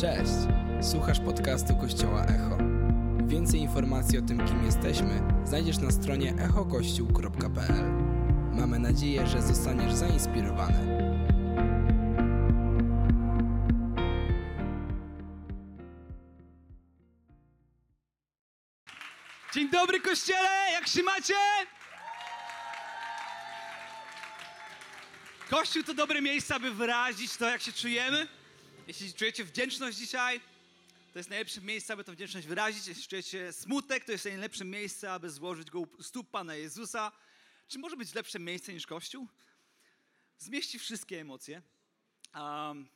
Cześć! Słuchasz podcastu Kościoła Echo. Więcej informacji o tym, kim jesteśmy, znajdziesz na stronie echokościół.pl. Mamy nadzieję, że zostaniesz zainspirowany. Dzień dobry kościele, jak się macie? Kościół to dobre miejsce, aby wyrazić to, jak się czujemy. Jeśli czujecie wdzięczność dzisiaj, to jest najlepsze miejsce, aby tę wdzięczność wyrazić. Jeśli czujecie smutek, to jest najlepsze miejsce, aby złożyć go u stóp Pana Jezusa. Czy może być lepsze miejsce niż Kościół? Zmieści wszystkie emocje. Um,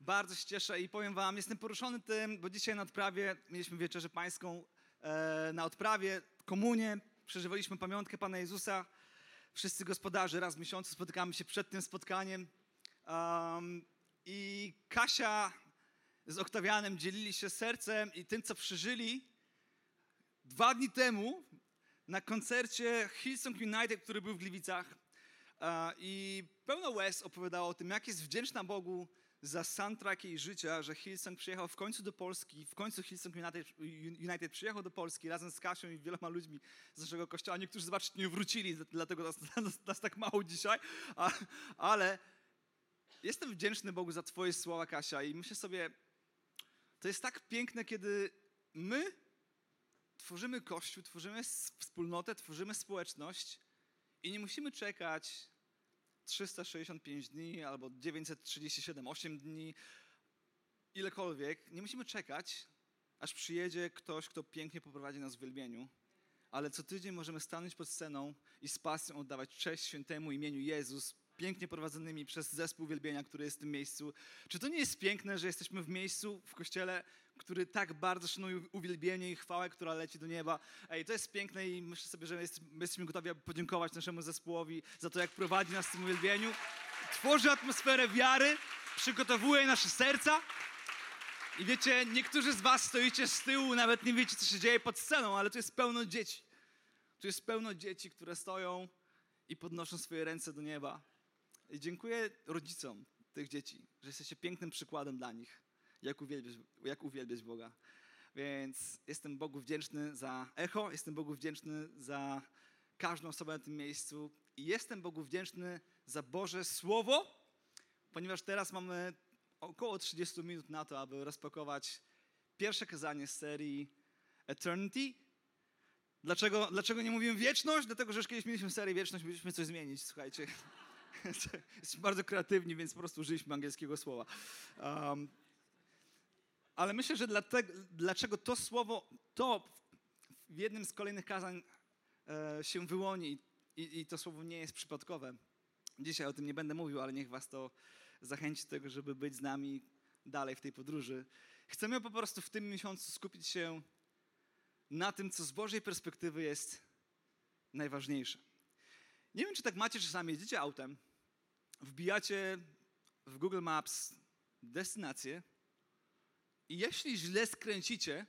bardzo się cieszę i powiem Wam, jestem poruszony tym, bo dzisiaj na odprawie mieliśmy wieczerzę pańską, e, na odprawie komunię, przeżywaliśmy pamiątkę Pana Jezusa. Wszyscy gospodarze raz w miesiącu spotykamy się przed tym spotkaniem. I Kasia z Oktawianem dzielili się sercem i tym, co przeżyli dwa dni temu na koncercie Hillsong United, który był w Gliwicach. I pełno łez opowiadało o tym, jak jest wdzięczna Bogu za soundtrack jej życia, że Hillsong przyjechał w końcu do Polski, w końcu Hillsong United, United przyjechał do Polski razem z Kasią i wieloma ludźmi z naszego kościoła. Niektórzy, zobaczcie, nie wrócili, dlatego nas, nas, nas tak mało dzisiaj, a, ale jestem wdzięczny Bogu za twoje słowa, Kasia, i myślę sobie, to jest tak piękne, kiedy my tworzymy Kościół, tworzymy wspólnotę, tworzymy społeczność i nie musimy czekać 365 dni albo 937, 8 dni, ilekolwiek. Nie musimy czekać, aż przyjedzie ktoś, kto pięknie poprowadzi nas w wielbieniu. Ale co tydzień możemy stanąć pod sceną i z pasją oddawać cześć świętemu imieniu Jezus, pięknie prowadzonymi przez zespół wielbienia, który jest w tym miejscu. Czy to nie jest piękne, że jesteśmy w miejscu, w kościele, który tak bardzo szanuje uwielbienie i chwałę, która leci do nieba. Ej, to jest piękne i myślę sobie, że jest, jesteśmy gotowi, podziękować naszemu zespołowi za to, jak prowadzi nas w tym uwielbieniu. Tworzy atmosferę wiary, przygotowuje nasze serca. I wiecie, niektórzy z was stoicie z tyłu, nawet nie wiecie, co się dzieje pod sceną, ale tu jest pełno dzieci. Tu jest pełno dzieci, które stoją i podnoszą swoje ręce do nieba. I dziękuję rodzicom tych dzieci, że jesteście pięknym przykładem dla nich, jak uwielbiać, jak uwielbiać Boga. Więc jestem Bogu wdzięczny za echo, jestem Bogu wdzięczny za każdą osobę na tym miejscu i jestem Bogu wdzięczny za Boże Słowo, ponieważ teraz mamy około 30 minut na to, aby rozpakować pierwsze kazanie z serii Eternity. Dlaczego, dlaczego nie mówimy wieczność? Dlatego, że już kiedyś mieliśmy serię wieczność, mieliśmy coś zmienić, słuchajcie. Jesteśmy bardzo kreatywni, więc po prostu użyliśmy angielskiego słowa. Um, ale myślę, że dlatego, dlaczego to słowo, to w jednym z kolejnych kazań e, się wyłoni i, i to słowo nie jest przypadkowe. Dzisiaj o tym nie będę mówił, ale niech was to zachęci do tego, żeby być z nami dalej w tej podróży. Chcemy po prostu w tym miesiącu skupić się na tym, co z Bożej perspektywy jest najważniejsze. Nie wiem, czy tak macie, czasami jedziecie autem, wbijacie w Google Maps destynację i jeśli źle skręcicie,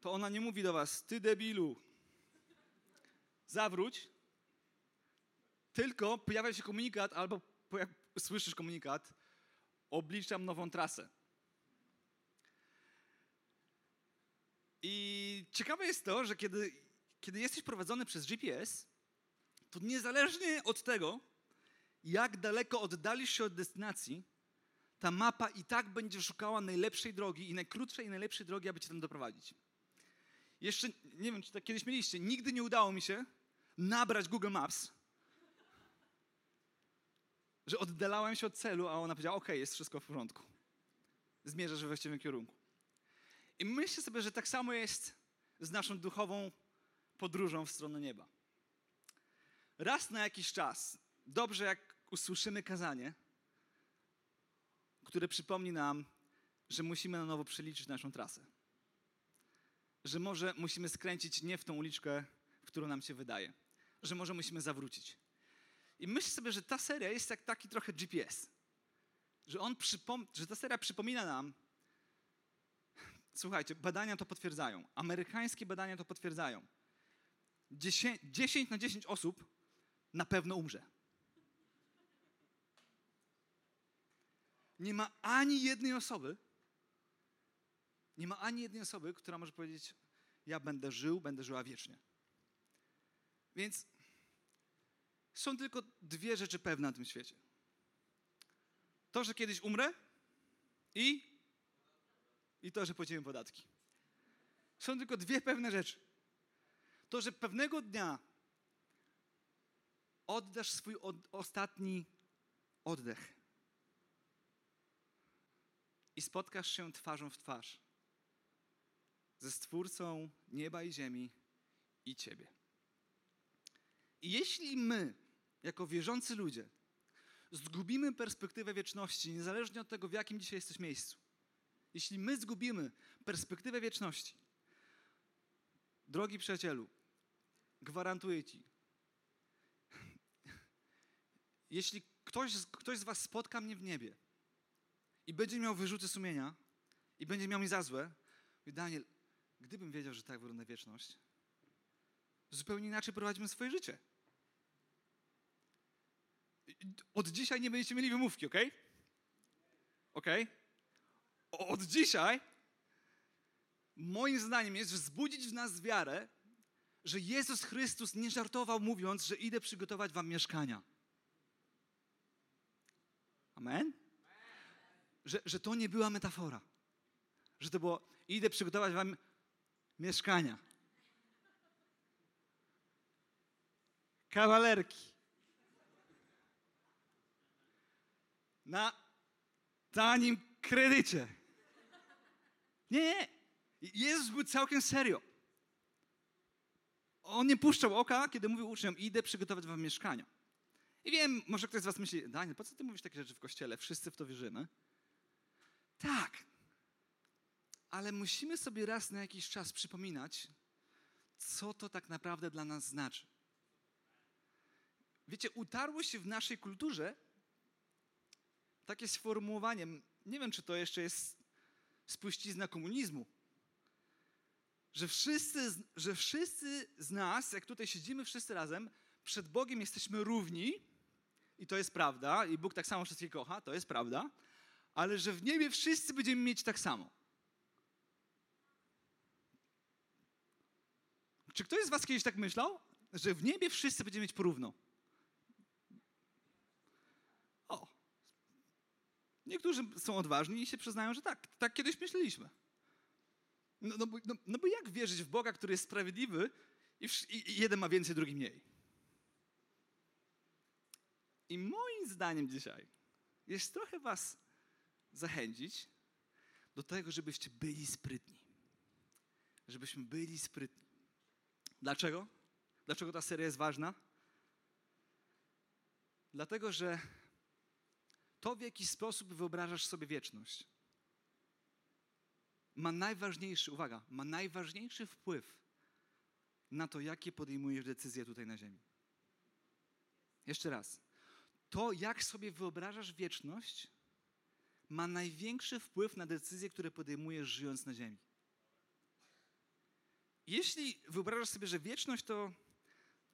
to ona nie mówi do was, ty debilu, zawróć, tylko pojawia się komunikat albo słyszysz komunikat, obliczam nową trasę. I ciekawe jest to, że kiedy, kiedy jesteś prowadzony przez GPS, to niezależnie od tego, jak daleko oddalisz się od destynacji, ta mapa i tak będzie szukała najlepszej drogi i najkrótszej i najlepszej drogi, aby cię tam doprowadzić. Jeszcze, nie wiem, czy tak kiedyś mieliście, nigdy nie udało mi się nabrać Google Maps, że oddalałem się od celu, a ona powiedziała, ok, jest wszystko w porządku. Zmierzasz we właściwym kierunku. I myślę sobie, że tak samo jest z naszą duchową podróżą w stronę nieba. Raz na jakiś czas, dobrze jak usłyszymy kazanie, które przypomni nam, że musimy na nowo przeliczyć naszą trasę. Że może musimy skręcić nie w tą uliczkę, w którą nam się wydaje. Że może musimy zawrócić. I myślę sobie, że ta seria jest jak taki trochę GPS. Że, on przypom- że ta seria przypomina nam, słuchajcie, badania to potwierdzają. Amerykańskie badania to potwierdzają. 10, 10 na 10 osób na pewno umrze. nie ma ani jednej osoby, nie ma ani jednej osoby, która może powiedzieć: Ja będę żył, będę żyła wiecznie. Więc są tylko dwie rzeczy pewne na tym świecie. To, że kiedyś umrę i, i to, że płaciłem podatki. Są tylko dwie pewne rzeczy. To, że pewnego dnia oddasz swój od, ostatni oddech i spotkasz się twarzą w twarz ze Stwórcą nieba i ziemi i Ciebie. I jeśli my, jako wierzący ludzie, zgubimy perspektywę wieczności, niezależnie od tego, w jakim dzisiaj jesteś miejscu, jeśli my zgubimy perspektywę wieczności, drogi przyjacielu, gwarantuję Ci, jeśli ktoś, ktoś z Was spotka mnie w niebie i będzie miał wyrzuty sumienia i będzie miał mi za złe, Daniel, gdybym wiedział, że tak wygląda wieczność, zupełnie inaczej prowadzimy swoje życie. Od dzisiaj nie będziecie mieli wymówki, ok? Ok? Od dzisiaj moim zdaniem jest wzbudzić w nas wiarę, że Jezus Chrystus nie żartował mówiąc, że idę przygotować wam mieszkania. Amen? Że, że to nie była metafora. Że to było, idę przygotować wam mieszkania. Kawalerki. Na tanim kredycie. Nie, nie. Jezus był całkiem serio. On nie puszczał oka, kiedy mówił uczniom, idę przygotować wam mieszkania. I wiem, może ktoś z was myśli, Daniel, po co ty mówisz takie rzeczy w kościele? Wszyscy w to wierzymy. Tak. Ale musimy sobie raz na jakiś czas przypominać, co to tak naprawdę dla nas znaczy. Wiecie, utarło się w naszej kulturze takie sformułowanie, nie wiem, czy to jeszcze jest spuścizna komunizmu, że wszyscy, że wszyscy z nas, jak tutaj siedzimy wszyscy razem, przed Bogiem jesteśmy równi i to jest prawda, i Bóg tak samo wszystkich kocha, to jest prawda, ale że w niebie wszyscy będziemy mieć tak samo. Czy ktoś z was kiedyś tak myślał, że w niebie wszyscy będziemy mieć porówno? O. Niektórzy są odważni i się przyznają, że tak, tak kiedyś myśleliśmy. No, no, no, no bo jak wierzyć w Boga, który jest sprawiedliwy i, i, jeden ma więcej, drugi mniej? I moim zdaniem dzisiaj jest trochę was zachęcić do tego, żebyście byli sprytni. Żebyśmy byli sprytni. Dlaczego? Dlaczego ta seria jest ważna? Dlatego, że to, w jaki sposób wyobrażasz sobie wieczność, ma najważniejszy, uwaga, ma najważniejszy wpływ na to, jakie podejmujesz decyzje tutaj na Ziemi. Jeszcze raz. To, jak sobie wyobrażasz wieczność, ma największy wpływ na decyzje, które podejmujesz żyjąc na Ziemi. Jeśli wyobrażasz sobie, że wieczność to,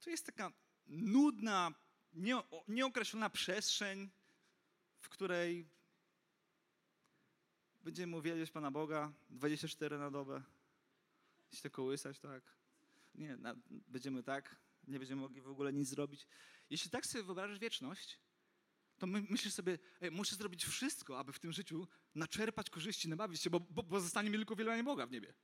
to jest taka nudna, nie, nieokreślona przestrzeń, w której będziemy uwielbiać Pana Boga 24 na dobę, się to kołysać, tak? Nie, na, będziemy tak, nie będziemy mogli w ogóle nic zrobić. Jeśli tak sobie wyobrażasz wieczność, to my, myślisz sobie, ej, muszę zrobić wszystko, aby w tym życiu naczerpać korzyści, nabawić się, bo, bo, bo zostanie mi tylko uwielbianie Boga w niebie.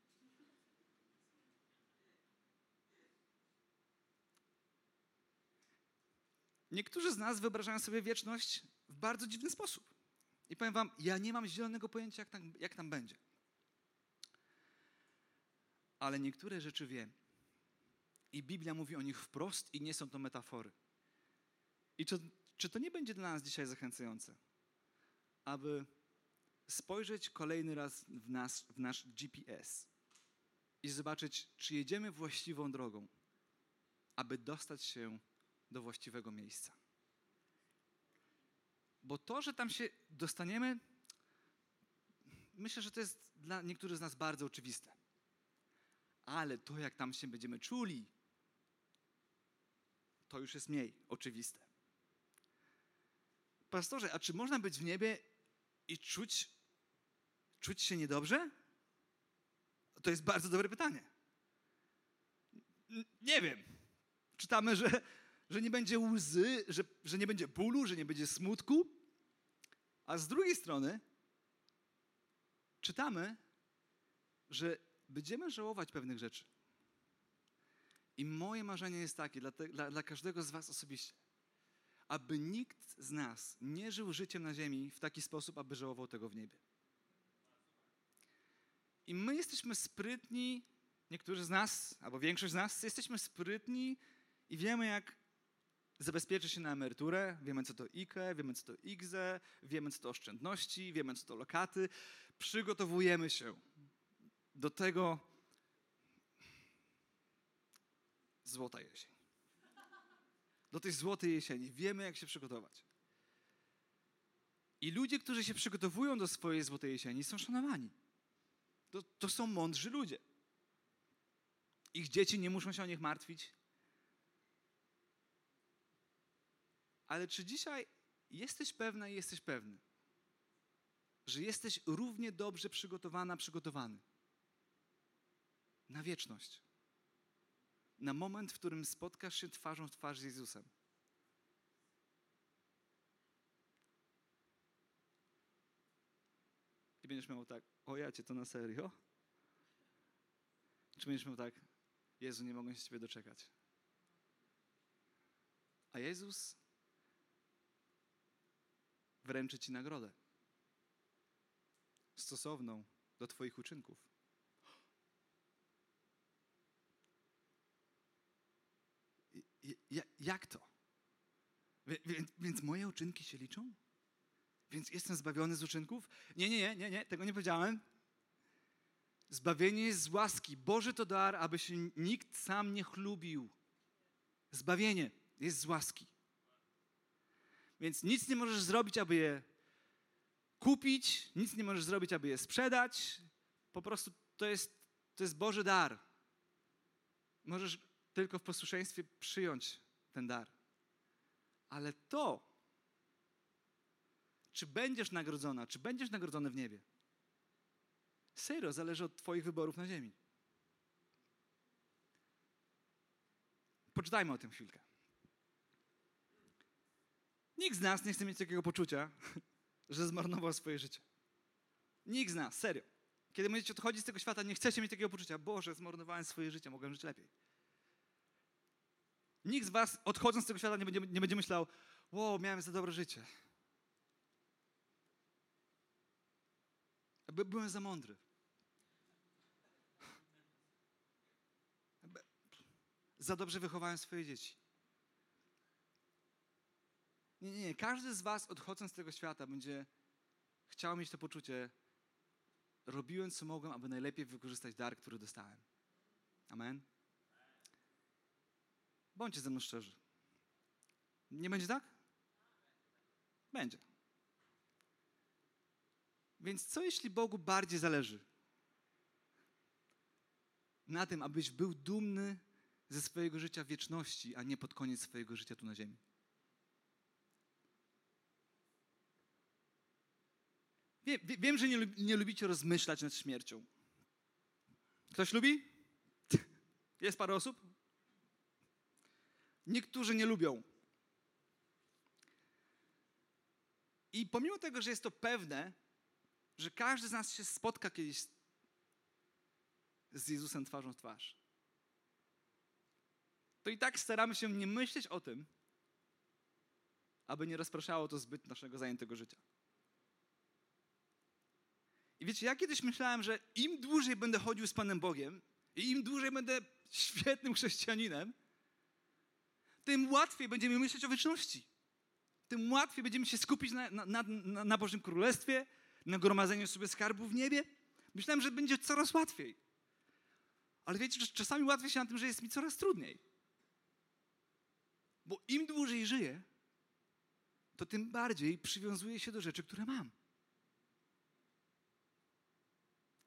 Niektórzy z nas wyobrażają sobie wieczność w bardzo dziwny sposób. I powiem wam, ja nie mam zielonego pojęcia, jak tam, jak tam będzie. Ale niektóre rzeczy wiem. I Biblia mówi o nich wprost i nie są to metafory. I czy, czy to nie będzie dla nas dzisiaj zachęcające, aby spojrzeć kolejny raz w, nas, w nasz GPS i zobaczyć, czy jedziemy właściwą drogą, aby dostać się do właściwego miejsca. Bo to, że tam się dostaniemy, myślę, że to jest dla niektórych z nas bardzo oczywiste. Ale to, jak tam się będziemy czuli, to już jest mniej oczywiste. Pastorze, a czy można być w niebie i czuć, czuć się niedobrze? To jest bardzo dobre pytanie. Nie wiem. Czytamy, że, że nie będzie łzy, że, że nie będzie bólu, że nie będzie smutku. A z drugiej strony czytamy, że będziemy żałować pewnych rzeczy. I moje marzenie jest takie dla, te, dla, dla każdego z Was osobiście, aby nikt z nas nie żył życiem na ziemi w taki sposób, aby żałował tego w niebie. I my jesteśmy sprytni, niektórzy z nas, albo większość z nas, jesteśmy sprytni i wiemy, jak zabezpieczyć się na emeryturę, wiemy, co to IKE, wiemy, co to IGZE, wiemy, co to oszczędności, wiemy, co to lokaty. Przygotowujemy się do tego złota jesień. Do tej złotej jesieni. Wiemy, jak się przygotować. I ludzie, którzy się przygotowują do swojej złotej jesieni, są szanowani. To, to są mądrzy ludzie. Ich dzieci nie muszą się o nich martwić. Ale czy dzisiaj jesteś pewna i jesteś pewny, że jesteś równie dobrze przygotowana, przygotowany na wieczność? Na moment, w którym spotkasz się twarzą w twarz z Jezusem. I będziesz miał tak, o ja cię to na serio? Czy będziesz miał tak, Jezu, nie mogę się Ciebie doczekać. A Jezus wręczy Ci nagrodę stosowną do Twoich uczynków. I- i- ja- Jak to? Wie- Więc moje uczynki się liczą? Więc jestem zbawiony z uczynków? Nie, nie, nie, nie, nie, tego nie powiedziałem. Zbawienie jest z łaski. Boży to dar, aby się nikt sam nie chlubił. Zbawienie jest z łaski. Więc nic nie możesz zrobić, aby je kupić, nic nie możesz zrobić, aby je sprzedać. Po prostu to jest, to jest Boży dar. Możesz tylko w posłuszeństwie przyjąć ten dar. Ale to, czy będziesz nagrodzona, czy będziesz nagrodzony w niebie, serio zależy od Twoich wyborów na ziemi. Poczytajmy o tym chwilkę. Nikt z nas nie chce mieć takiego poczucia, że zmarnował swoje życie. Nikt z nas, serio. Kiedy będziecie odchodzić z tego świata, nie chcecie mieć takiego poczucia, Boże, zmarnowałem swoje życie, mogłem żyć lepiej. Nikt z was odchodząc z tego świata nie będzie, nie będzie myślał, wow, miałem za dobre życie. By, byłem za mądry. Za dobrze wychowałem swoje dzieci. Nie, nie, nie. Każdy z was odchodząc z tego świata będzie chciał mieć to poczucie, robiłem co mogłem, aby najlepiej wykorzystać dar, który dostałem. Amen. Bądźcie ze mną szczerzy. Nie będzie tak? Będzie. Więc co jeśli Bogu bardziej zależy na tym, abyś był dumny ze swojego życia wieczności, a nie pod koniec swojego życia tu na ziemi? Wiem, wie- wiem że nie, nie lubicie rozmyślać nad śmiercią. Ktoś lubi? Jest parę osób? Niektórzy nie lubią. I pomimo tego, że jest to pewne, że każdy z nas się spotka kiedyś z Jezusem twarzą w twarz, to i tak staramy się nie myśleć o tym, aby nie rozpraszało to zbyt naszego zajętego życia. I wiecie, ja kiedyś myślałem, że im dłużej będę chodził z Panem Bogiem i im dłużej będę świetnym chrześcijaninem, tym łatwiej będziemy myśleć o wieczności. Tym łatwiej będziemy się skupić na, na, na, na- Bożym Królestwie, na gromadzeniu sobie skarbów w niebie. Myślałem, że będzie coraz łatwiej. Ale wiecie, że czasami łatwiej się na tym, że jest mi coraz trudniej. Bo im dłużej żyję, to tym bardziej przywiązuję się do rzeczy, które mam.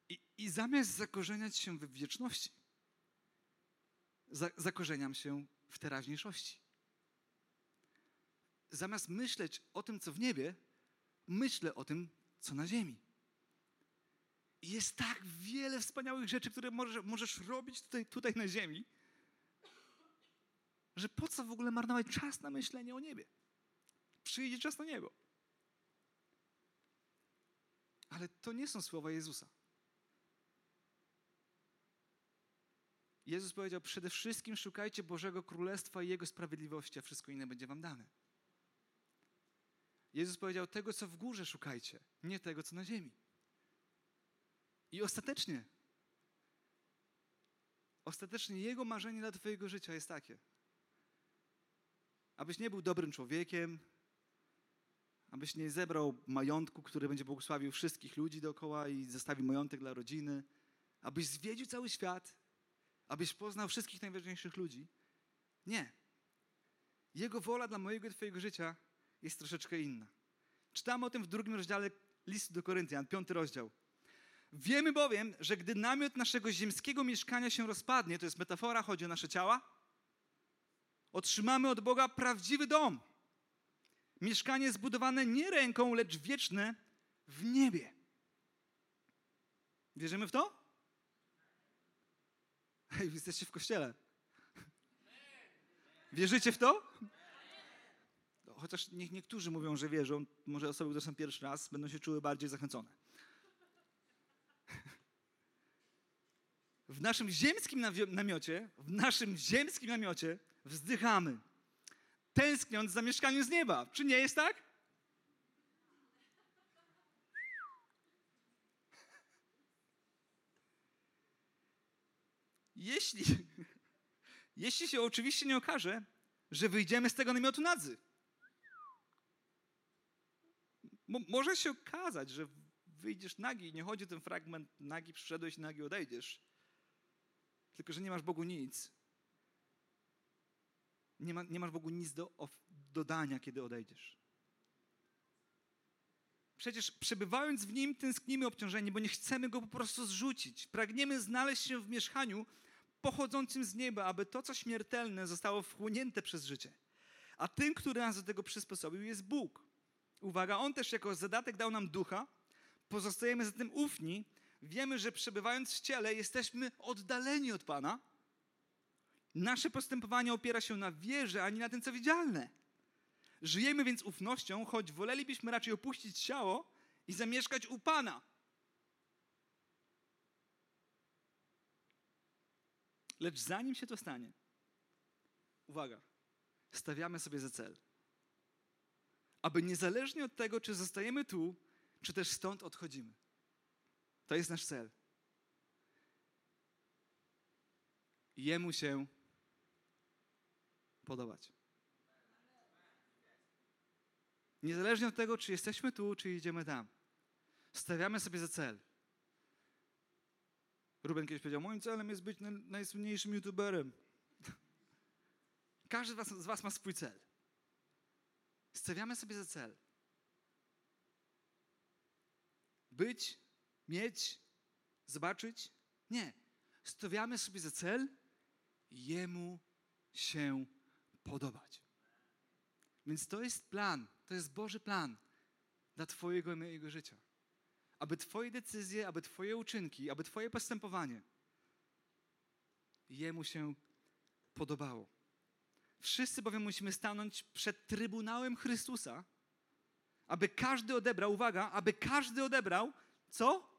I, i zamiast zakorzeniać się w wieczności, za, zakorzeniam się w teraźniejszości. Zamiast myśleć o tym, co w niebie, myślę o tym, co na ziemi. Jest tak wiele wspaniałych rzeczy, które możesz, możesz robić tutaj, tutaj na ziemi, że po co w ogóle marnować czas na myślenie o niebie? Przyjdzie czas na niebo. Ale to nie są słowa Jezusa. Jezus powiedział: Przede wszystkim szukajcie Bożego Królestwa i Jego sprawiedliwości, a wszystko inne będzie Wam dane. Jezus powiedział: Tego, co w górze szukajcie, nie tego, co na ziemi. I ostatecznie, ostatecznie Jego marzenie dla Twojego życia jest takie: abyś nie był dobrym człowiekiem, abyś nie zebrał majątku, który będzie błogosławił wszystkich ludzi dookoła i zostawił majątek dla rodziny, abyś zwiedził cały świat, abyś poznał wszystkich najważniejszych ludzi. Nie. Jego wola dla mojego i Twojego życia jest troszeczkę inna. Czytamy o tym w drugim rozdziale listu do Koryntian, piąty rozdział. Wiemy bowiem, że gdy namiot naszego ziemskiego mieszkania się rozpadnie, to jest metafora, chodzi o nasze ciała, otrzymamy od Boga prawdziwy dom. Mieszkanie zbudowane nie ręką, lecz wieczne w niebie. Wierzymy w to? Hej, jesteście w kościele. Wierzycie w to? Chociaż niech niektórzy mówią, że wierzą, może osoby, które są pierwszy raz, będą się czuły bardziej zachęcone. W naszym ziemskim namiocie, w naszym ziemskim namiocie wzdychamy, tęskniąc za mieszkaniem z nieba. Czy nie jest tak? Jeśli, jeśli się oczywiście nie okaże, że wyjdziemy z tego namiotu nadzy. Mo, może się okazać, że wyjdziesz nagi i nie chodzi o ten fragment nagi przyszedłeś, nagi odejdziesz. Tylko, że nie masz Bogu nic. Nie, ma, nie masz Bogu nic do dodania, kiedy odejdziesz. Przecież przebywając w Nim tęsknimy obciążeni, bo nie chcemy Go po prostu zrzucić. Pragniemy znaleźć się w mieszkaniu pochodzącym z nieba, aby to, co śmiertelne, zostało wchłonięte przez życie. A tym, który nas do tego przysposobił, jest Bóg. Uwaga, On też jako zadatek dał nam ducha. Pozostajemy zatem ufni. Wiemy, że przebywając w ciele, jesteśmy oddaleni od Pana. Nasze postępowanie opiera się na wierze, a nie na tym, co widzialne. Żyjemy więc ufnością, choć wolelibyśmy raczej opuścić ciało i zamieszkać u Pana. Lecz zanim się to stanie, uwaga, stawiamy sobie za cel, aby niezależnie od tego, czy zostajemy tu, czy też stąd odchodzimy. To jest nasz cel. Jemu się podobać. Niezależnie od tego, czy jesteśmy tu, czy idziemy tam. Stawiamy sobie za cel. Ruben kiedyś powiedział, moim celem jest być najsłynniejszym youtuberem. Każdy z was, z was ma swój cel. Stawiamy sobie za cel. Być, mieć, zobaczyć? Nie. Stawiamy sobie za cel Jemu się podobać. Więc to jest plan, to jest Boży plan dla Twojego i mojego życia aby Twoje decyzje, aby Twoje uczynki, aby Twoje postępowanie Jemu się podobało. Wszyscy bowiem musimy stanąć przed Trybunałem Chrystusa, aby każdy odebrał, uwaga, aby każdy odebrał, co?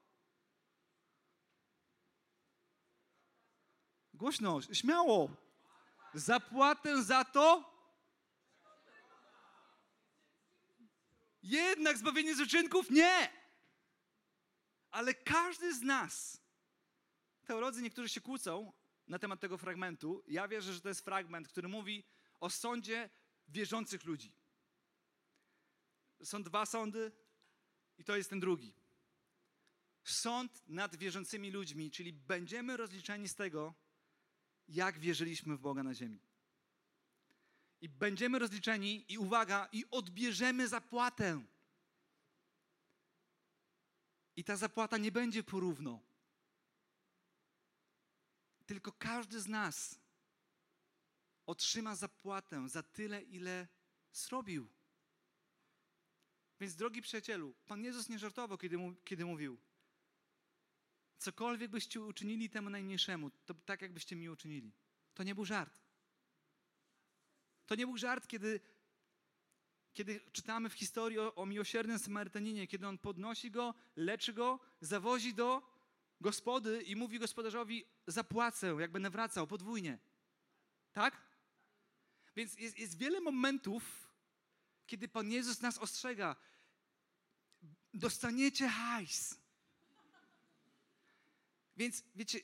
Głośno, śmiało. Zapłatę za to. Jednak zbawienie z uczynków nie. Ale każdy z nas, teolodzy niektórzy się kłócą na temat tego fragmentu. Ja wierzę, że to jest fragment, który mówi o sądzie wierzących ludzi. Są dwa sądy i to jest ten drugi. Sąd nad wierzącymi ludźmi, czyli będziemy rozliczeni z tego, jak wierzyliśmy w Boga na ziemi. I będziemy rozliczeni, i uwaga, i odbierzemy zapłatę. I ta zapłata nie będzie porówno. Tylko każdy z nas otrzyma zapłatę za tyle, ile zrobił. Więc drogi przyjacielu, Pan Jezus nie żartował, kiedy, mu, kiedy mówił cokolwiek byście uczynili temu najmniejszemu, to tak jakbyście mi uczynili. To nie był żart. To nie był żart, kiedy, kiedy czytamy w historii o, o miłosiernym Samarytaninie, kiedy on podnosi go, leczy go, zawozi do gospody i mówi gospodarzowi: Zapłacę, jak będę wracał podwójnie. Tak? Więc jest, jest wiele momentów, kiedy Pan Jezus nas ostrzega. Dostaniecie hajs. Więc wiecie,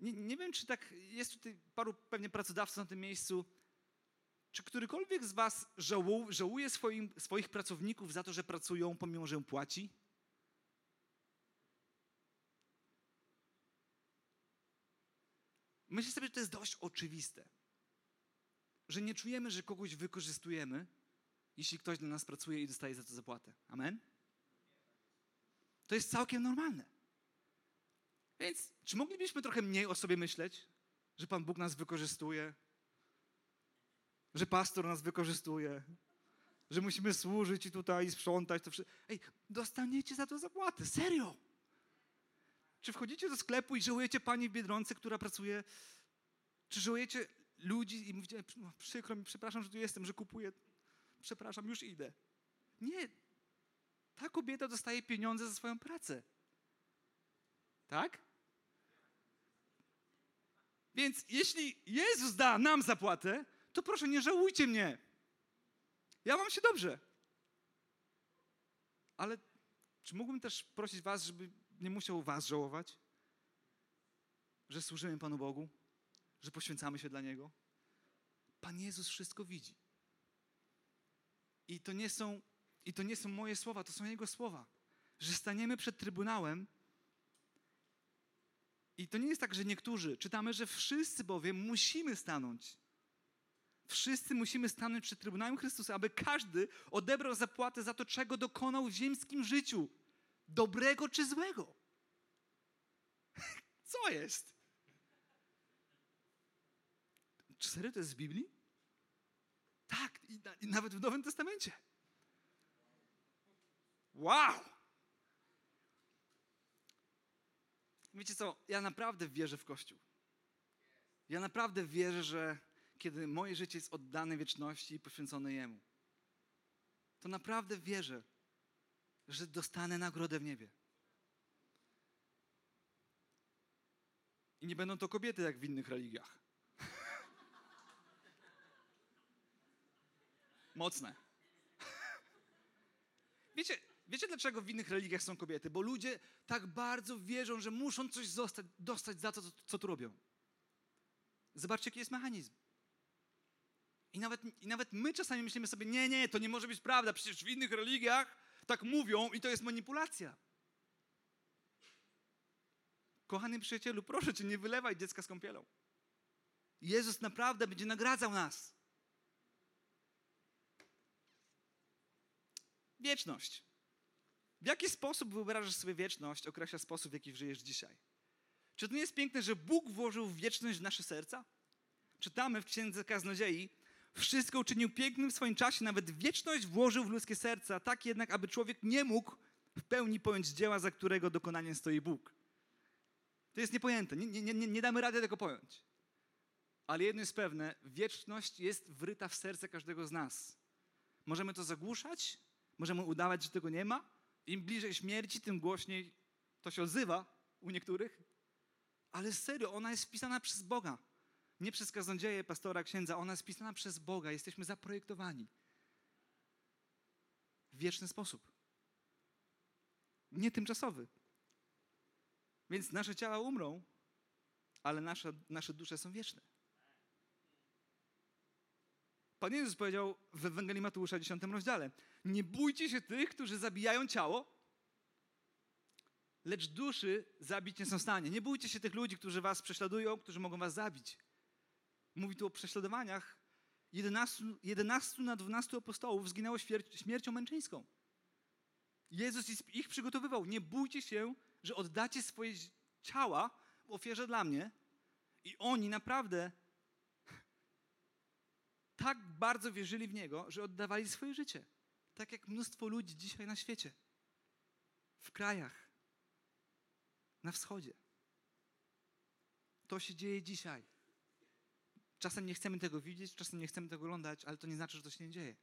nie, nie wiem, czy tak jest tutaj paru pewnie pracodawców na tym miejscu. Czy którykolwiek z Was żału, żałuje swoim, swoich pracowników za to, że pracują, pomimo że płaci? Myślę sobie, że to jest dość oczywiste. Że nie czujemy, że kogoś wykorzystujemy, jeśli ktoś dla nas pracuje i dostaje za to zapłatę. Amen? To jest całkiem normalne. Więc czy moglibyśmy trochę mniej o sobie myśleć, że Pan Bóg nas wykorzystuje, że pastor nas wykorzystuje, że musimy służyć i tutaj sprzątać to wszystko. Ej, dostaniecie za to zapłatę, serio. Czy wchodzicie do sklepu i żałujecie pani w Biedronce, która pracuje? Czy żałujecie ludzi i mówicie, no, przykro mi, przepraszam, że tu jestem, że kupuję, przepraszam, już idę. Nie. Ta kobieta dostaje pieniądze za swoją pracę. Tak? Więc jeśli Jezus da nam zapłatę, to proszę nie żałujcie mnie. Ja mam się dobrze. Ale czy mógłbym też prosić Was, żeby nie musiał Was żałować? Że służymy Panu Bogu? Że poświęcamy się dla Niego? Pan Jezus wszystko widzi. I to nie są, i to nie są moje słowa, to są Jego słowa. Że staniemy przed Trybunałem i to nie jest tak, że niektórzy. Czytamy, że wszyscy bowiem musimy stanąć. Wszyscy musimy stanąć przed Trybunałem Chrystusa, aby każdy odebrał zapłatę za to, czego dokonał w ziemskim życiu. Dobrego czy złego. Co jest? Czy serio to jest z Biblii? Tak, i, i nawet w Nowym Testamencie. Wow! Wiecie co, ja naprawdę wierzę w Kościół. Ja naprawdę wierzę, że kiedy moje życie jest oddane wieczności i poświęcone Jemu, to naprawdę wierzę, że dostanę nagrodę w niebie. I nie będą to kobiety jak w innych religiach. Mocne. Wiecie, Wiecie, dlaczego w innych religiach są kobiety? Bo ludzie tak bardzo wierzą, że muszą coś zostać, dostać za to, co, co tu robią. Zobaczcie, jaki jest mechanizm. I nawet, I nawet my czasami myślimy sobie, nie, nie, to nie może być prawda, przecież w innych religiach tak mówią i to jest manipulacja. Kochany przyjacielu, proszę cię, nie wylewaj dziecka z kąpielą. Jezus naprawdę będzie nagradzał nas. Wieczność. W jaki sposób wyobrażasz sobie wieczność, określa sposób, w jaki żyjesz dzisiaj. Czy to nie jest piękne, że Bóg włożył wieczność w nasze serca? Czytamy w Księdze Kaznodziei, wszystko uczynił pięknym w swoim czasie, nawet wieczność włożył w ludzkie serca, tak jednak, aby człowiek nie mógł w pełni pojąć dzieła, za którego dokonaniem stoi Bóg. To jest niepojęte, nie, nie, nie, nie damy rady tego pojąć. Ale jedno jest pewne, wieczność jest wryta w serce każdego z nas. Możemy to zagłuszać, możemy udawać, że tego nie ma, im bliżej śmierci, tym głośniej to się odzywa u niektórych. Ale serio, ona jest wpisana przez Boga. Nie przez kaznodzieję, pastora, księdza. Ona jest wpisana przez Boga. Jesteśmy zaprojektowani. W wieczny sposób. Nie tymczasowy. Więc nasze ciała umrą, ale nasze, nasze dusze są wieczne. Pan Jezus powiedział w Ewangelii Mateusza 10 rozdziale: Nie bójcie się tych, którzy zabijają ciało, lecz duszy zabić nie są w stanie. Nie bójcie się tych ludzi, którzy was prześladują, którzy mogą was zabić. Mówi tu o prześladowaniach. 11, 11 na 12 apostołów zginęło śmiercią męczeńską. Jezus ich przygotowywał. Nie bójcie się, że oddacie swoje ciała w ofierze dla mnie. I oni naprawdę tak bardzo wierzyli w Niego, że oddawali swoje życie. Tak jak mnóstwo ludzi dzisiaj na świecie, w krajach, na wschodzie. To się dzieje dzisiaj. Czasem nie chcemy tego widzieć, czasem nie chcemy tego oglądać, ale to nie znaczy, że to się nie dzieje.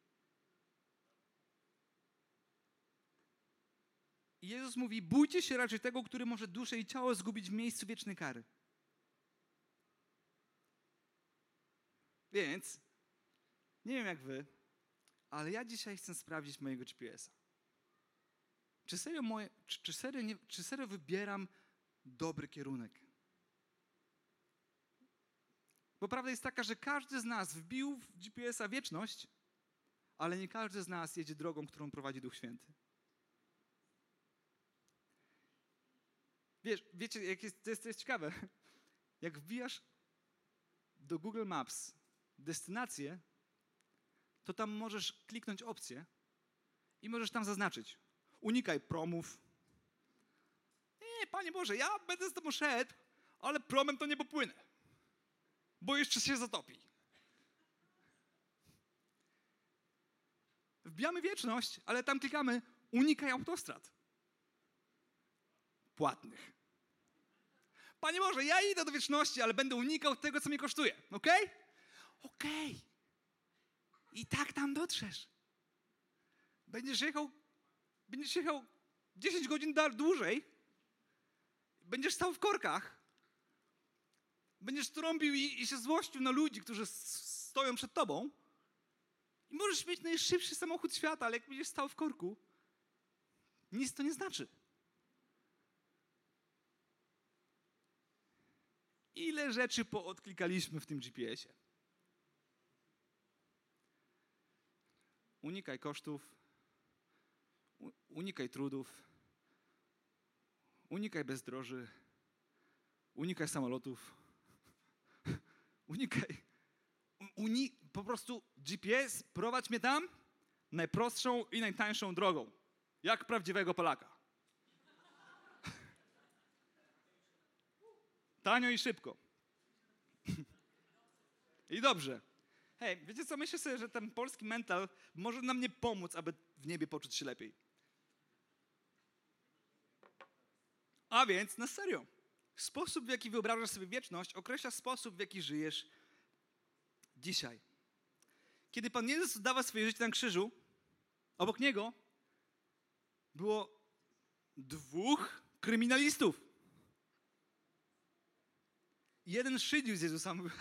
I Jezus mówi: bójcie się raczej tego, który może duszę i ciało zgubić w miejscu wiecznej kary. Więc nie wiem jak wy, ale ja dzisiaj chcę sprawdzić mojego GPS-a. Czy serio, moje, czy, czy, serio nie, czy serio wybieram dobry kierunek? Bo prawda jest taka, że każdy z nas wbił w GPS-a wieczność, ale nie każdy z nas jedzie drogą, którą prowadzi Duch Święty. Wiesz, wiecie, jak jest, to, jest, to jest ciekawe. Jak wbijasz do Google Maps destynację, to tam możesz kliknąć opcję i możesz tam zaznaczyć. Unikaj promów. Nie, Panie Boże, ja będę z tobą szedł, ale promem to nie popłynę, bo jeszcze się zatopi. Wbijamy wieczność, ale tam klikamy unikaj autostrad płatnych. Panie Boże, ja idę do wieczności, ale będę unikał tego, co mnie kosztuje. Ok? Okej. I tak tam dotrzesz. Będziesz jechał, będziesz jechał 10 godzin dłużej. Będziesz stał w korkach. Będziesz trąbił i, i się złościł na ludzi, którzy stoją przed tobą. I możesz mieć najszybszy samochód świata, ale jak będziesz stał w korku, nic to nie znaczy. Ile rzeczy poodklikaliśmy w tym GPS-ie? Unikaj kosztów, unikaj trudów, unikaj bezdroży, unikaj samolotów, unikaj. Uni, po prostu GPS prowadź mnie tam najprostszą i najtańszą drogą, jak prawdziwego Polaka. Tanio i szybko. I dobrze. Hej, wiecie co? Myślę sobie, że ten polski mental może nam nie pomóc, aby w niebie poczuć się lepiej. A więc, na serio, sposób, w jaki wyobrażasz sobie wieczność, określa sposób, w jaki żyjesz dzisiaj. Kiedy Pan Jezus dawał swoje życie na krzyżu, obok Niego było dwóch kryminalistów. Jeden szydził z Jezusa, mówił,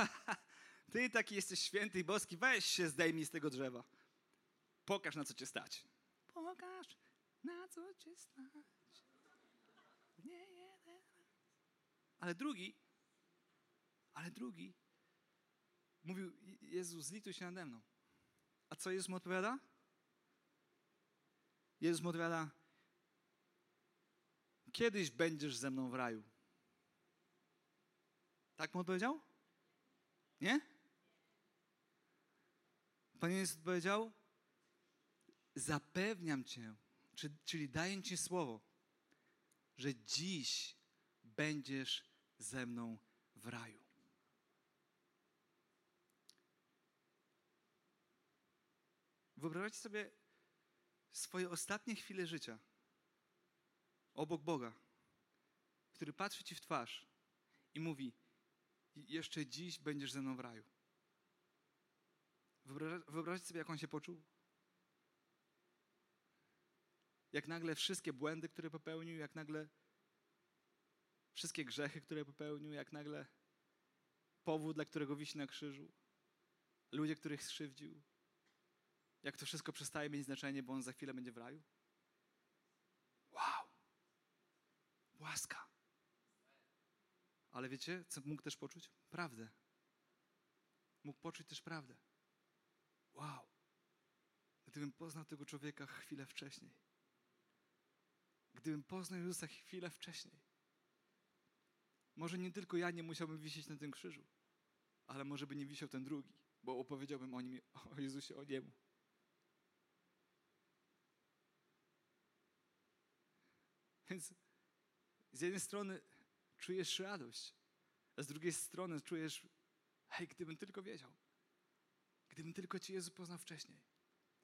ty taki jesteś święty i boski, weź się zdejmij z tego drzewa. Pokaż, na co cię stać. Pokaż, na co cię stać. Nie jeden. Ale drugi, ale drugi mówił, Jezu, zlituj się nade mną. A co Jezus mu odpowiada? Jezus mu odpowiada, kiedyś będziesz ze mną w raju. Tak mu odpowiedział? Nie? Pan Jezus odpowiedział, zapewniam cię, czyli daję ci słowo, że dziś będziesz ze mną w raju. Wyobraźcie sobie swoje ostatnie chwile życia obok Boga, który patrzy ci w twarz i mówi: Jeszcze dziś będziesz ze mną w raju. Wyobraźcie sobie, jak on się poczuł. Jak nagle wszystkie błędy, które popełnił, jak nagle wszystkie grzechy, które popełnił, jak nagle powód, dla którego wisi na krzyżu, ludzie, których skrzywdził, jak to wszystko przestaje mieć znaczenie, bo on za chwilę będzie w raju? Wow! Łaska. Ale wiecie, co mógł też poczuć? Prawdę. Mógł poczuć też prawdę. Wow! Gdybym poznał tego człowieka chwilę wcześniej. Gdybym poznał Jezusa chwilę wcześniej. Może nie tylko ja nie musiałbym wisieć na tym krzyżu, ale może by nie wisiał ten drugi, bo opowiedziałbym o nim, o Jezusie, o niemu. Więc z jednej strony czujesz radość, a z drugiej strony czujesz, hej, gdybym tylko wiedział, gdybym tylko Cię Jezu poznał wcześniej.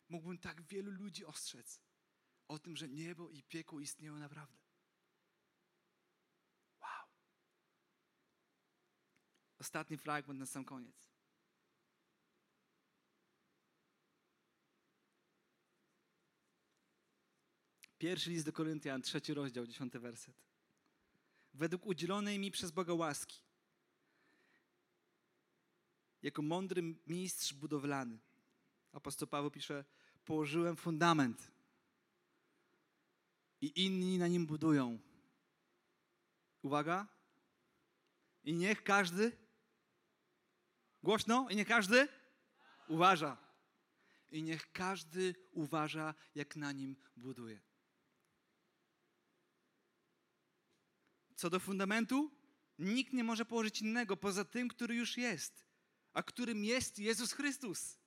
mógłbym tak wielu ludzi ostrzec o tym, że niebo i piekło istnieją naprawdę. Ostatni fragment na sam koniec. Pierwszy list do Koryntian, trzeci rozdział, dziesiąty werset. Według udzielonej mi przez Boga łaski, jako mądry mistrz budowlany, apostoł Paweł pisze, położyłem fundament i inni na nim budują. Uwaga. I niech każdy, głośno, i niech każdy uważa. I niech każdy uważa, jak na nim buduje. Co do fundamentu, nikt nie może położyć innego poza tym, który już jest, a którym jest Jezus Chrystus.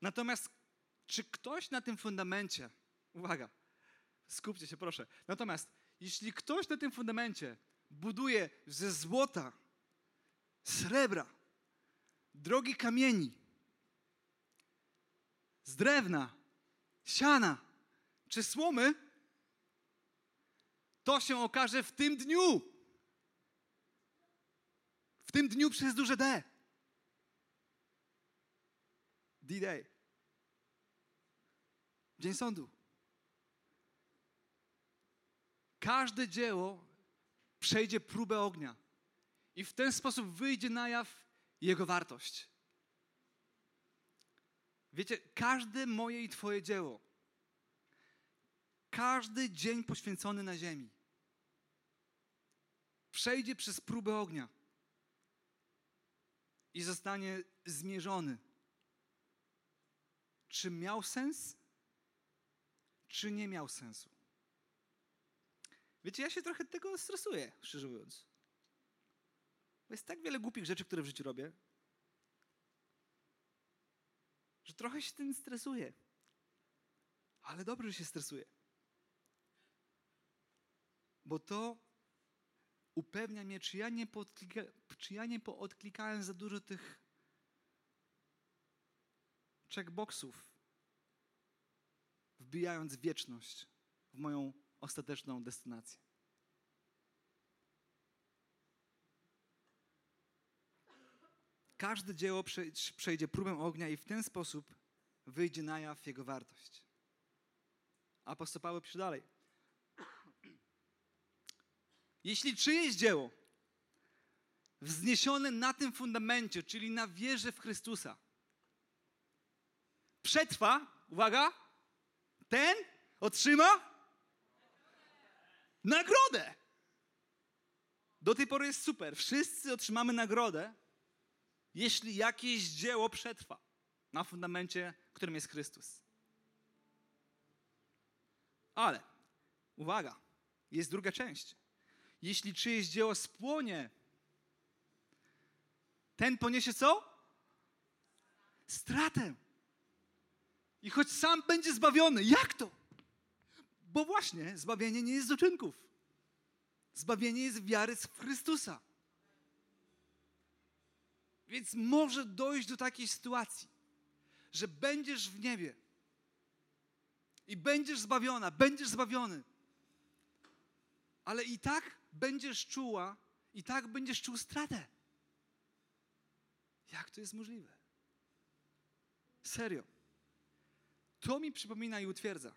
Natomiast czy ktoś na tym fundamencie, uwaga, skupcie się proszę, natomiast jeśli ktoś na tym fundamencie buduje ze złota, srebra, drogi kamieni, z drewna, siana czy słomy, to się okaże w tym dniu. W tym dniu przez duże D. D-Day. Dzień sądu. Każde dzieło przejdzie próbę ognia i w ten sposób wyjdzie na jaw jego wartość. Wiecie, każde moje i Twoje dzieło, każdy dzień poświęcony na ziemi przejdzie przez próbę ognia i zostanie zmierzony. Czy miał sens, czy nie miał sensu? Wiecie, ja się trochę tego stresuję, szczerze mówiąc. Jest tak wiele głupich rzeczy, które w życiu robię, że trochę się tym stresuję. Ale dobrze, że się stresuję. Bo to upewnia mnie, czy ja nie, podklika, czy ja nie poodklikałem za dużo tych checkboxów, wbijając wieczność w moją ostateczną destynację. Każde dzieło przejdzie próbę ognia i w ten sposób wyjdzie na jaw jego wartość. Apostoł Paweł pisze dalej. Jeśli czyjeś dzieło wzniesione na tym fundamencie, czyli na wierze w Chrystusa, przetrwa, uwaga, ten otrzyma nagrodę. Do tej pory jest super. Wszyscy otrzymamy nagrodę, jeśli jakieś dzieło przetrwa na fundamencie, którym jest Chrystus. Ale, uwaga, jest druga część. Jeśli czyjeś dzieło spłonie, ten poniesie co? Stratę. I choć sam będzie zbawiony, jak to? Bo właśnie zbawienie nie jest z uczynków. Zbawienie jest wiary w Chrystusa. Więc może dojść do takiej sytuacji, że będziesz w niebie i będziesz zbawiona, będziesz zbawiony, ale i tak będziesz czuła, i tak będziesz czuł stratę. Jak to jest możliwe? Serio. To mi przypomina i utwierdza,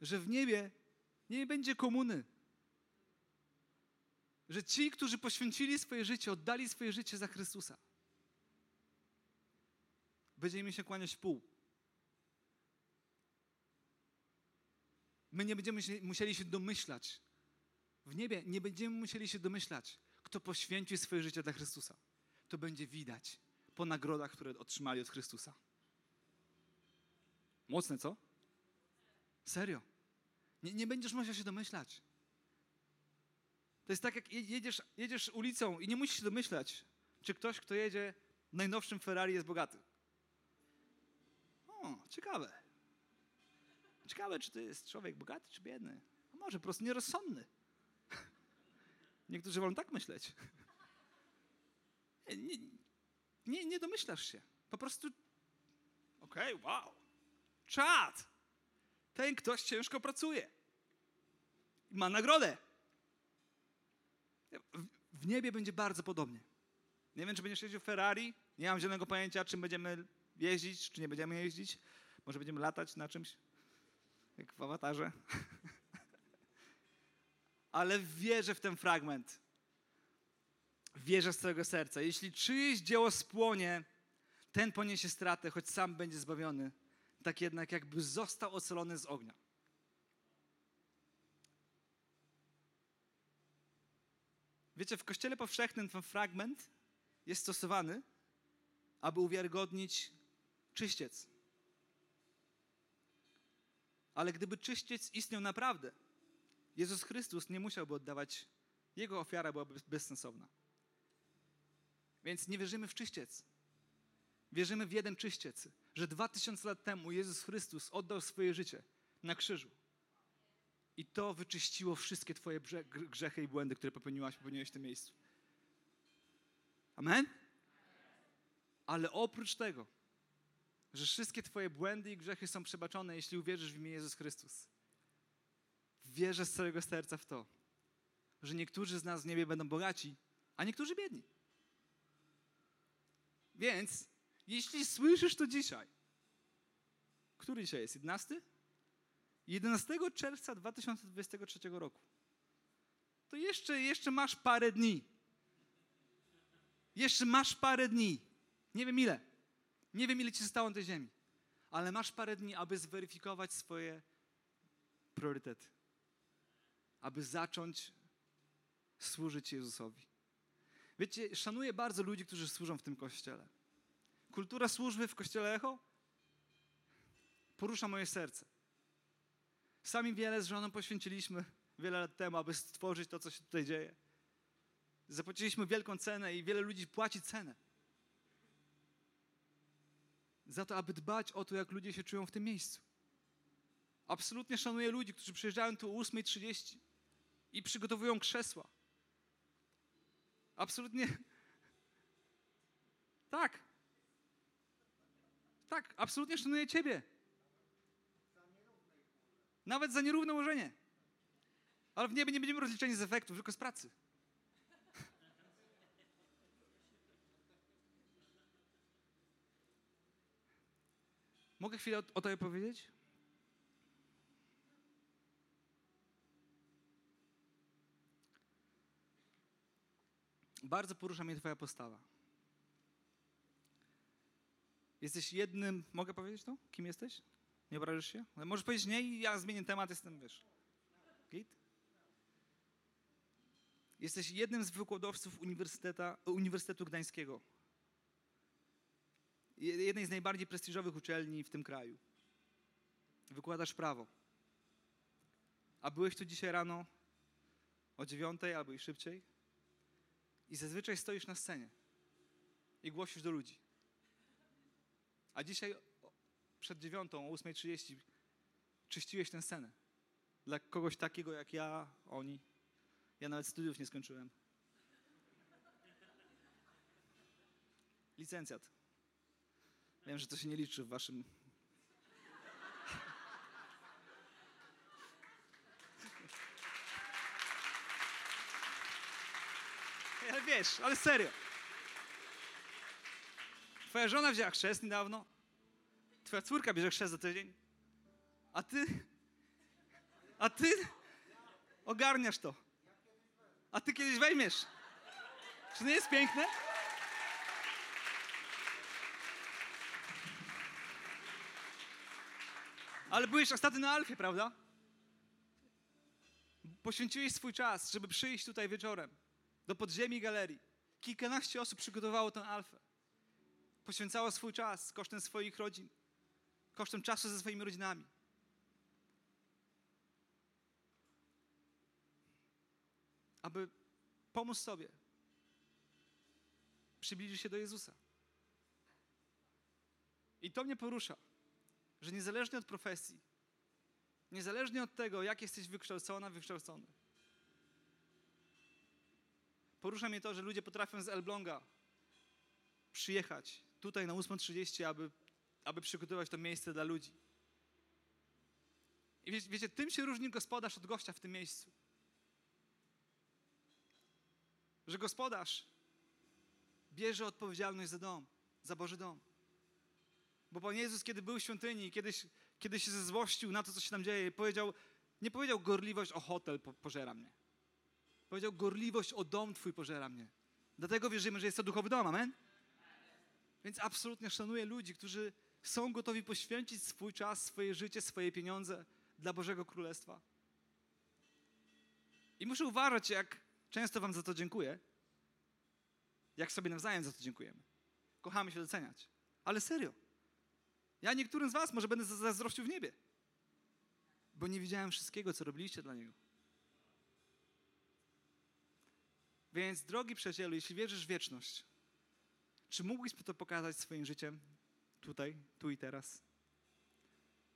że w niebie nie będzie komuny. Że ci, którzy poświęcili swoje życie, oddali swoje życie za Chrystusa, będzie im się kłaniać w pół. My nie będziemy musieli się domyślać. W niebie nie będziemy musieli się domyślać, kto poświęcił swoje życie dla Chrystusa. To będzie widać po nagrodach, które otrzymali od Chrystusa. Mocne, co? Serio. Nie, nie będziesz musiał się domyślać. To jest tak, jak jedziesz, jedziesz ulicą i nie musisz się domyślać, czy ktoś, kto jedzie najnowszym Ferrari jest bogaty. O, ciekawe. Ciekawe, czy to jest człowiek bogaty, czy biedny. A może po prostu nierozsądny. Niektórzy wolą tak myśleć. Nie, nie, nie domyślasz się. Po prostu, okej, okay, wow. Czad! Ten ktoś ciężko pracuje. Ma nagrodę. W, niebie będzie bardzo podobnie. Nie wiem, czy będziesz jeździł Ferrari. Nie mam zielonego pojęcia, czym będziemy jeździć, czy nie będziemy jeździć. Może będziemy latać na czymś, jak w awatarze. Ale wierzę w ten fragment. Wierzę z całego serca. Jeśli czyjeś dzieło spłonie, ten poniesie stratę, choć sam będzie zbawiony. Tak jednak, jakby został ocalony z ognia. Wiecie, w Kościele Powszechnym ten fragment jest stosowany, aby uwiarygodnić czyściec. Ale gdyby czyściec istniał naprawdę, Jezus Chrystus nie musiałby oddawać, Jego ofiara byłaby bezsensowna. Więc nie wierzymy w czyściec. Wierzymy w jeden czyściec, że dwa tysiące lat temu Jezus Chrystus oddał swoje życie na krzyżu. I to wyczyściło wszystkie Twoje grzechy i błędy, które popełniłaś, popełniłeś w tym miejscu. Amen? Ale oprócz tego, że wszystkie Twoje błędy i grzechy są przebaczone, jeśli uwierzysz w imię Jezus Chrystus. Wierzę z całego serca w to, że niektórzy z nas w niebie będą bogaci, a niektórzy biedni. Więc, jeśli słyszysz to dzisiaj, który dzisiaj jest? 11? 11 czerwca 2023 roku. To jeszcze, jeszcze masz parę dni. Jeszcze masz parę dni. Nie wiem ile. Nie wiem ile ci zostało na tej ziemi. Ale masz parę dni, aby zweryfikować swoje priorytety. Aby zacząć służyć Jezusowi. Wiecie, szanuję bardzo ludzi, którzy służą w tym kościele. Kultura służby w kościele Echo porusza moje serce. Sami wiele z żoną poświęciliśmy wiele lat temu, aby stworzyć to, co się tutaj dzieje. Zapłaciliśmy wielką cenę i wiele ludzi płaci cenę. Za to, aby dbać o to, jak ludzie się czują w tym miejscu. Absolutnie szanuję ludzi, którzy przyjeżdżają tu o 8.30 i przygotowują krzesła. Absolutnie. Tak. Tak, absolutnie szanuję Ciebie. Nawet za nierówne ułożenie. Ale w niebie nie będziemy rozliczeni z efektów, tylko z pracy. Mogę chwilę o, o tobie powiedzieć? Bardzo porusza mnie twoja postawa. Jesteś jednym, mogę powiedzieć to? Kim jesteś? Nie obrażasz się? Możesz powiedzieć nie i ja zmienię temat, jestem, wiesz. Git? Jesteś jednym z wykładowców Uniwersytetu Gdańskiego. Jednej z najbardziej prestiżowych uczelni w tym kraju. Wykładasz prawo. A byłeś tu dzisiaj rano o dziewiątej albo i szybciej i zazwyczaj stoisz na scenie i głosisz do ludzi. A dzisiaj przed dziewiątą, o 8.30 czyściłeś tę scenę. Dla kogoś takiego jak ja, oni. Ja nawet studiów nie skończyłem. Licencjat. Wiem, że to się nie liczy w waszym. Ale wiesz, ale serio. Twoja żona wzięła chrzest niedawno. Twoja córka bierze chrzest za tydzień. A ty? A ty? Ogarniasz to. A ty kiedyś weźmiesz. Czy nie jest piękne? Ale byłeś ostatnio na Alfie, prawda? Poświęciłeś swój czas, żeby przyjść tutaj wieczorem do podziemi galerii. Kilkanaście osób przygotowało tę Alfę. Poświęcało swój czas kosztem swoich rodzin kosztem czasu ze swoimi rodzinami. Aby pomóc sobie przybliżyć się do Jezusa. I to mnie porusza, że niezależnie od profesji, niezależnie od tego, jak jesteś wykształcona, wykształcony, porusza mnie to, że ludzie potrafią z Elbląga przyjechać tutaj na 8.30, aby aby przygotować to miejsce dla ludzi. I wiecie, wiecie, tym się różni gospodarz od gościa w tym miejscu. Że gospodarz bierze odpowiedzialność za dom, za Boży dom. Bo Pan Jezus, kiedy był w świątyni, kiedyś, kiedy się zezłościł na to, co się tam dzieje, powiedział, nie powiedział gorliwość o hotel po, pożera mnie. Powiedział gorliwość o dom Twój pożera mnie. Dlatego wierzymy, że jest to duchowy dom, amen? Więc absolutnie szanuję ludzi, którzy są gotowi poświęcić swój czas, swoje życie, swoje pieniądze dla Bożego Królestwa. I muszę uważać, jak często Wam za to dziękuję, jak sobie nawzajem za to dziękujemy. Kochamy się doceniać. Ale serio. Ja niektórym z Was może będę zazdrościł w niebie, bo nie widziałem wszystkiego, co robiliście dla Niego. Więc, drogi przyjacielu, jeśli wierzysz w wieczność, czy mógłbyś to pokazać swoim życiem tutaj, tu i teraz?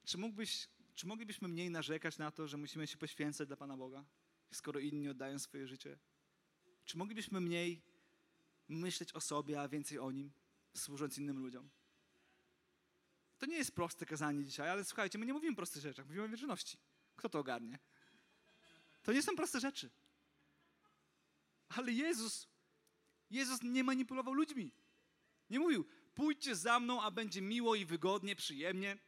Czy, mógłbyś, czy moglibyśmy mniej narzekać na to, że musimy się poświęcać dla Pana Boga, skoro inni oddają swoje życie? Czy moglibyśmy mniej myśleć o sobie, a więcej o Nim, służąc innym ludziom? To nie jest proste kazanie dzisiaj, ale słuchajcie, my nie mówimy o prostych rzeczach, mówimy o wierności. Kto to ogarnie? To nie są proste rzeczy. Ale Jezus, Jezus nie manipulował ludźmi. Nie mówił, pójdźcie za mną, a będzie miło i wygodnie, przyjemnie.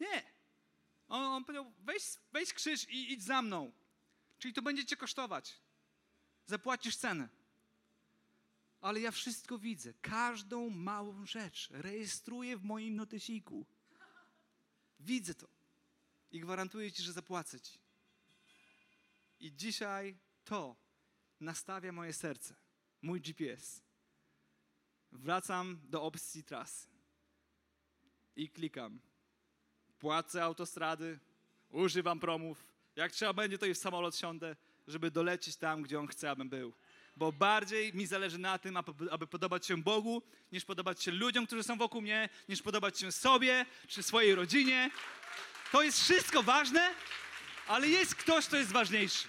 Nie. On, on powiedział, weź, weź krzyż i idź za mną. Czyli to będzie cię kosztować. Zapłacisz cenę. Ale ja wszystko widzę. Każdą małą rzecz rejestruję w moim notesiku. Widzę to. I gwarantuję ci, że zapłacę ci. I dzisiaj to nastawia moje serce, mój GPS. Wracam do opcji trasy i klikam. Płacę autostrady, używam promów. Jak trzeba będzie, to i w samolot siądę, żeby dolecieć tam, gdzie on chce, abym był. Bo bardziej mi zależy na tym, aby podobać się Bogu, niż podobać się ludziom, którzy są wokół mnie, niż podobać się sobie czy swojej rodzinie. To jest wszystko ważne, ale jest ktoś, kto jest ważniejszy.